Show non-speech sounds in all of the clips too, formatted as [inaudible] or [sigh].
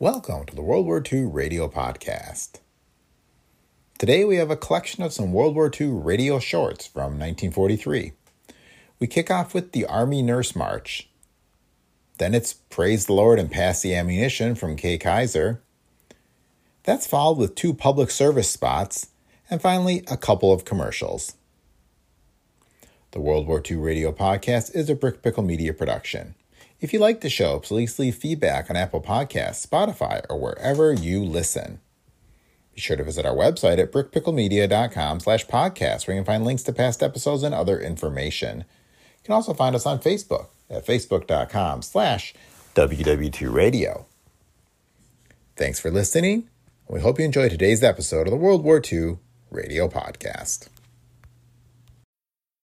Welcome to the World War II Radio Podcast. Today we have a collection of some World War II radio shorts from 1943. We kick off with the Army Nurse March. Then it's Praise the Lord and Pass the Ammunition from Kay Kyser. That's followed with two public service spots, and finally, a couple of commercials. The World War II Radio Podcast is a Brick Pickle Media production. If you like the show, please leave feedback on Apple Podcasts, Spotify, or wherever you listen. Be sure to visit our website at brickpicklemedia.com slash podcast, where you can find links to past episodes and other information. You can also find us on Facebook at facebook.com slash WW2Radio. Thanks for listening. and We hope you enjoy today's episode of the World War II Radio Podcast.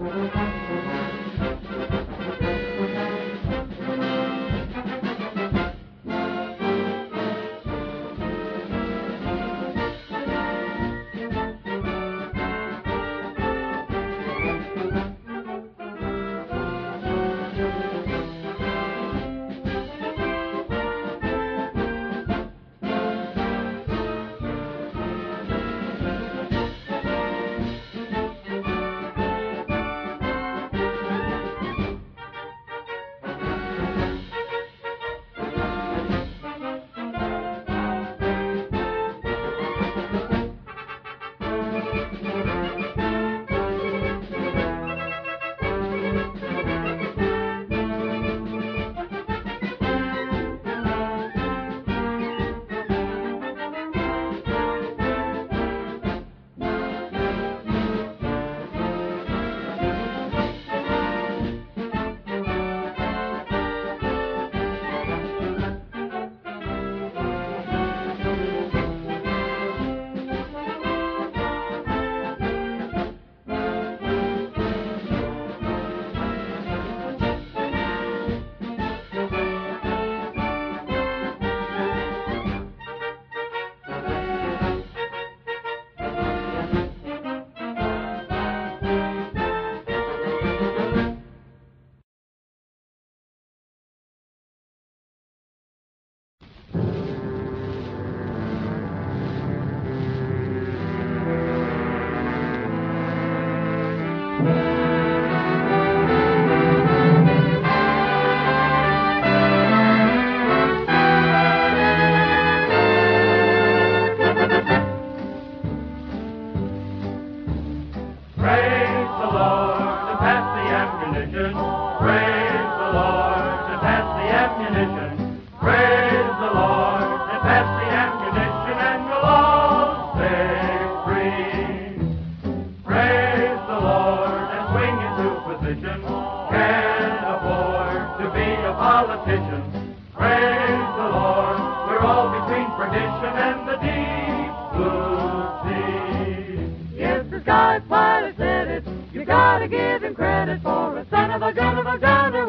Thank you. Sky pilot said it, you gotta give him credit for a son of a gun of a gunner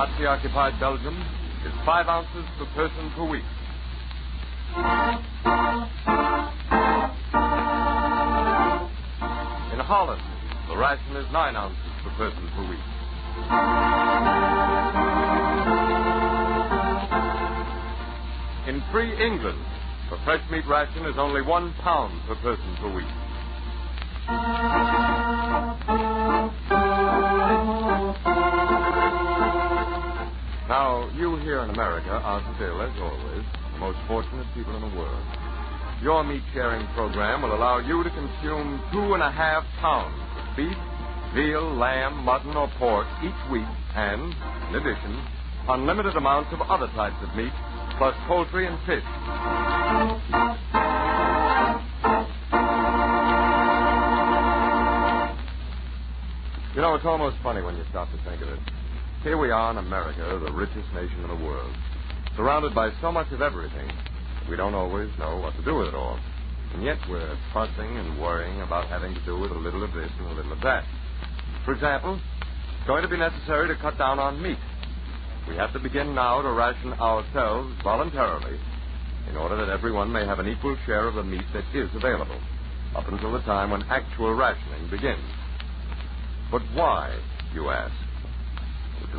ration in Nazi occupied Belgium is five ounces per person per week. In Holland, the ration is nine ounces per person per week. In free England, the fresh meat ration is only one pound per person per week. Now, you here in America are still, as always, the most fortunate people in the world. Your meat sharing program will allow you to consume two and a half pounds of beef, veal, lamb, mutton, or pork each week, and, in addition, unlimited amounts of other types of meat, plus poultry and fish. You know, it's almost funny when you stop to think of it. Here we are in America, the richest nation in the world, surrounded by so much of everything. We don't always know what to do with it all. And yet we're fussing and worrying about having to do with a little of this and a little of that. For example, it's going to be necessary to cut down on meat. We have to begin now to ration ourselves voluntarily in order that everyone may have an equal share of the meat that is available, up until the time when actual rationing begins. But why, you ask?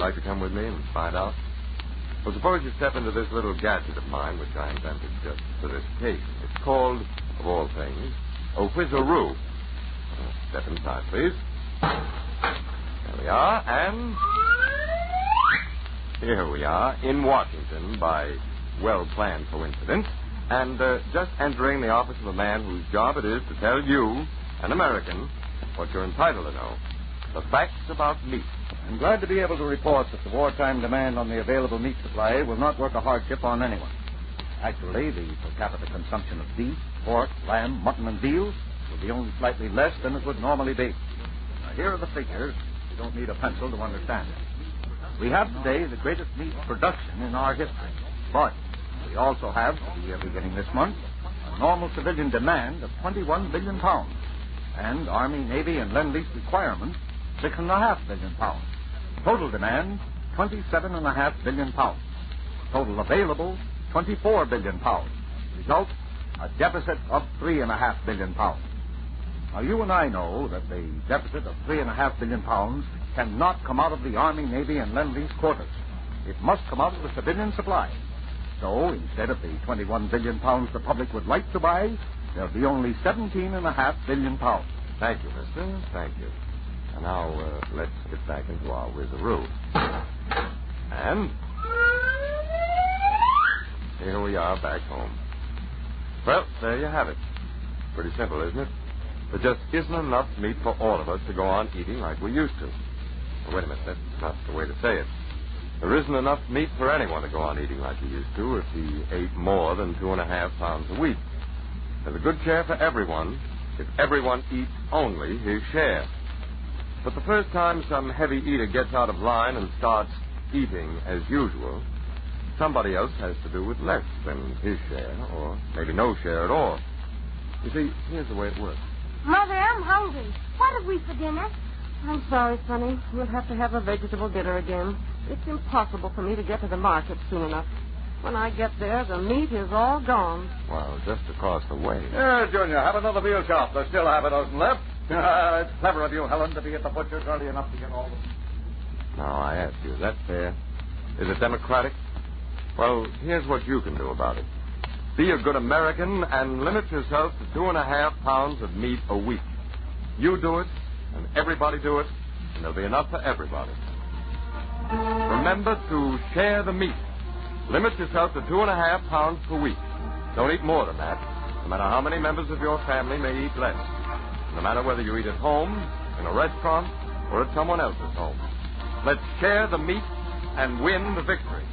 Like to come with me and find out? Well, suppose you step into this little gadget of mine, which I invented just for this case. It's called, of all things, a whizaroo. Uh, Step inside, please. There we are, and here we are in Washington by well planned coincidence, and uh, just entering the office of a man whose job it is to tell you, an American, what you're entitled to know the facts about meat. I'm glad to be able to report that the wartime demand on the available meat supply will not work a hardship on anyone. Actually, the per capita consumption of beef, pork, lamb, mutton, and veal will be only slightly less than it would normally be. Now, here are the figures. You don't need a pencil to understand it. We have today the greatest meat production in our history. But we also have, the year beginning this month, a normal civilian demand of 21 billion pounds, and Army, Navy, and Lend-Lease requirements, six and a half billion pounds. Total demand, 27 and a half billion pounds. Total available, 24 billion pounds. Result, a deficit of three and a half billion pounds. Now, you and I know that the deficit of three and a half billion pounds cannot come out of the Army, Navy, and Lend-Lease quotas. It must come out of the civilian supply. So, instead of the 21 billion pounds the public would like to buy, there'll be only 17 and a half billion pounds. Thank you, mister. Thank you. Now, uh, let's get back into our whizaroo. And here we are back home. Well, there you have it. Pretty simple, isn't it? There just isn't enough meat for all of us to go on eating like we used to. Well, wait a minute, that's not the way to say it. There isn't enough meat for anyone to go on eating like he used to if he ate more than two and a half pounds a week. There's a good share for everyone if everyone eats only his share. But the first time some heavy eater gets out of line and starts eating as usual, somebody else has to do with less than his share, or maybe no share at all. You see, here's the way it works. Mother, I'm hungry. What have we for dinner? I'm sorry, Sonny. We'll have to have a vegetable dinner again. It's impossible for me to get to the market soon enough. When I get there, the meat is all gone. Well, just across the way. Here, Junior, have another veal chop. There's still half a dozen left. [laughs] Ah, it's clever of you, Helen, to be at the butcher's early enough to get all the... Now, I ask you, is that fair? Is it democratic? Well, here's what you can do about it. Be a good American and limit yourself to two and a half pounds of meat a week. You do it, and everybody do it, and there'll be enough for everybody. Remember to share the meat. Limit yourself to two and a half pounds per week. Don't eat more than that, no matter how many members of your family may eat less. No matter whether you eat at home, in a restaurant, or at someone else's home. Let's share the meat and win the victory.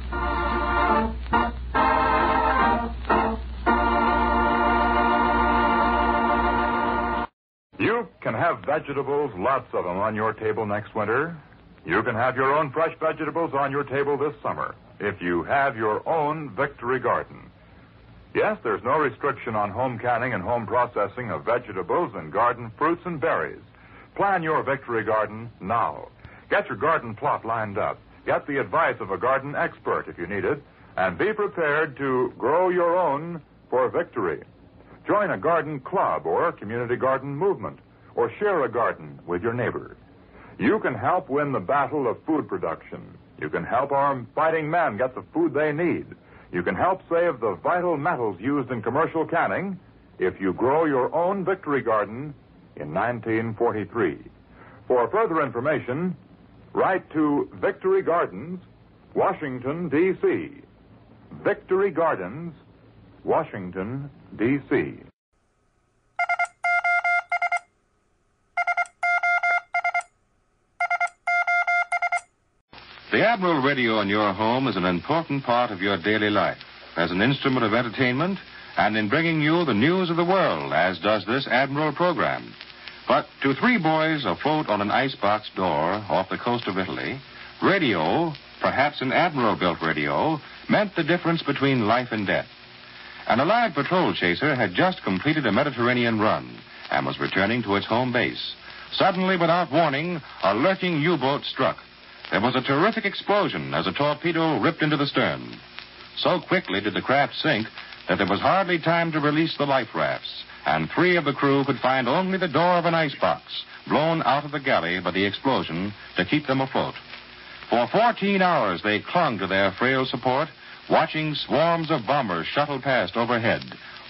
You can have vegetables, lots of them, on your table next winter. You can have your own fresh vegetables on your table this summer if you have your own Victory Garden. Yes, there's no restriction on home canning and home processing of vegetables and garden fruits and berries. Plan your Victory Garden now. Get your garden plot lined up. Get the advice of a garden expert if you need it, and be prepared to grow your own for victory. Join a garden club or community garden movement, or share a garden with your neighbor. You can help win the battle of food production. You can help our fighting men get the food they need. You can help save the vital metals used in commercial canning if you grow your own victory garden in 1943. For further information, write to Victory Gardens, Washington, D.C. Victory Gardens, Washington, D.C. The Admiral radio in your home is an important part of your daily life as an instrument of entertainment and in bringing you the news of the world, as does this Admiral program. But to three boys afloat on an icebox door off the coast of Italy, radio, perhaps an Admiral built radio, meant the difference between life and death. An Allied patrol chaser had just completed a Mediterranean run and was returning to its home base. Suddenly, without warning, a lurking U boat struck. There was a terrific explosion as a torpedo ripped into the stern. So quickly did the craft sink that there was hardly time to release the life rafts, and three of the crew could find only the door of an icebox, blown out of the galley by the explosion, to keep them afloat. For 14 hours they clung to their frail support, watching swarms of bombers shuttle past overhead,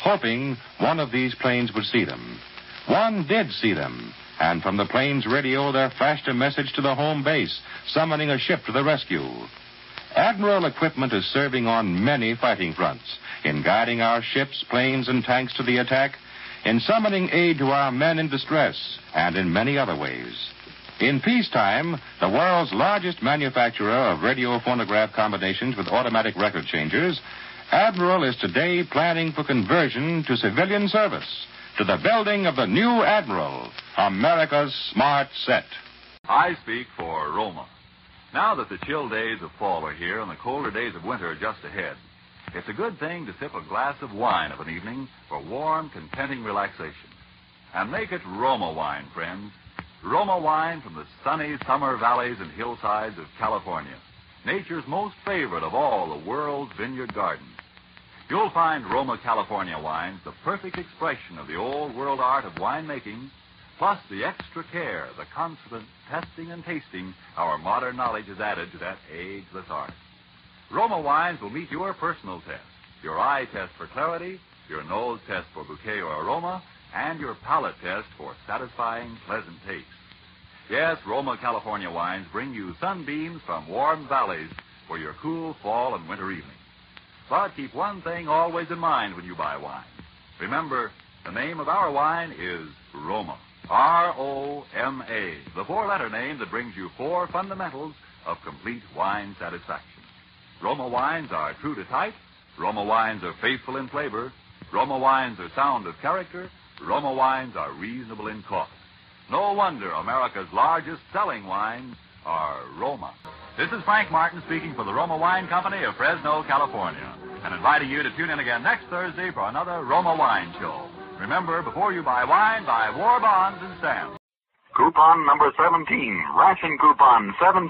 hoping one of these planes would see them. One did see them, and from the plane's radio there flashed a message to the home base, summoning a ship to the rescue. Admiral equipment is serving on many fighting fronts, in guiding our ships, planes, and tanks to the attack, in summoning aid to our men in distress, and in many other ways. In peacetime, the world's largest manufacturer of radio phonograph combinations with automatic record changers, Admiral is today planning for conversion to civilian service, to the building of the new Admiral, America's smart set. I speak for Roma. Now that the chill days of fall are here and the colder days of winter are just ahead, it's a good thing to sip a glass of wine of an evening for warm, contenting relaxation. And make it Roma wine, friends. Roma wine from the sunny summer valleys and hillsides of California, nature's most favorite of all the world's vineyard gardens. You'll find Roma California wines the perfect expression of the old world art of winemaking, plus the extra care, the constant testing and tasting our modern knowledge has added to that ageless art. Roma wines will meet your personal test, your eye test for clarity, your nose test for bouquet or aroma, and your palate test for satisfying, pleasant taste. Yes, Roma California wines bring you sunbeams from warm valleys for your cool fall and winter evenings. But keep one thing always in mind when you buy wine. Remember, the name of our wine is Roma. R O M A, the four letter name that brings you four fundamentals of complete wine satisfaction. Roma wines are true to type. Roma wines are faithful in flavor. Roma wines are sound of character. Roma wines are reasonable in cost. No wonder America's largest selling wines are Roma. This is Frank Martin speaking for the Roma Wine Company of Fresno, California, and inviting you to tune in again next Thursday for another Roma Wine Show. Remember, before you buy wine, buy war bonds and stamps. Coupon number 17, ration coupon 17.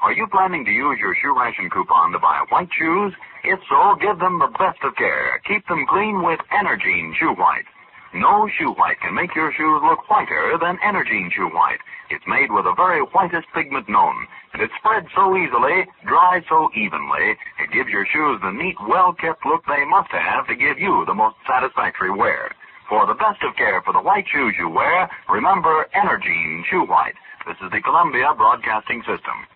Are you planning to use your shoe ration coupon to buy white shoes? If so, give them the best of care. Keep them clean with Energine Shoe White. No shoe white can make your shoes look whiter than Energine Shoe White. It's made with the very whitest pigment known, and it spreads so easily, dries so evenly, it gives your shoes the neat, well-kept look they must have to give you the most satisfactory wear. For the best of care for the white shoes you wear, remember Energine Shoe White. This is the Columbia Broadcasting System.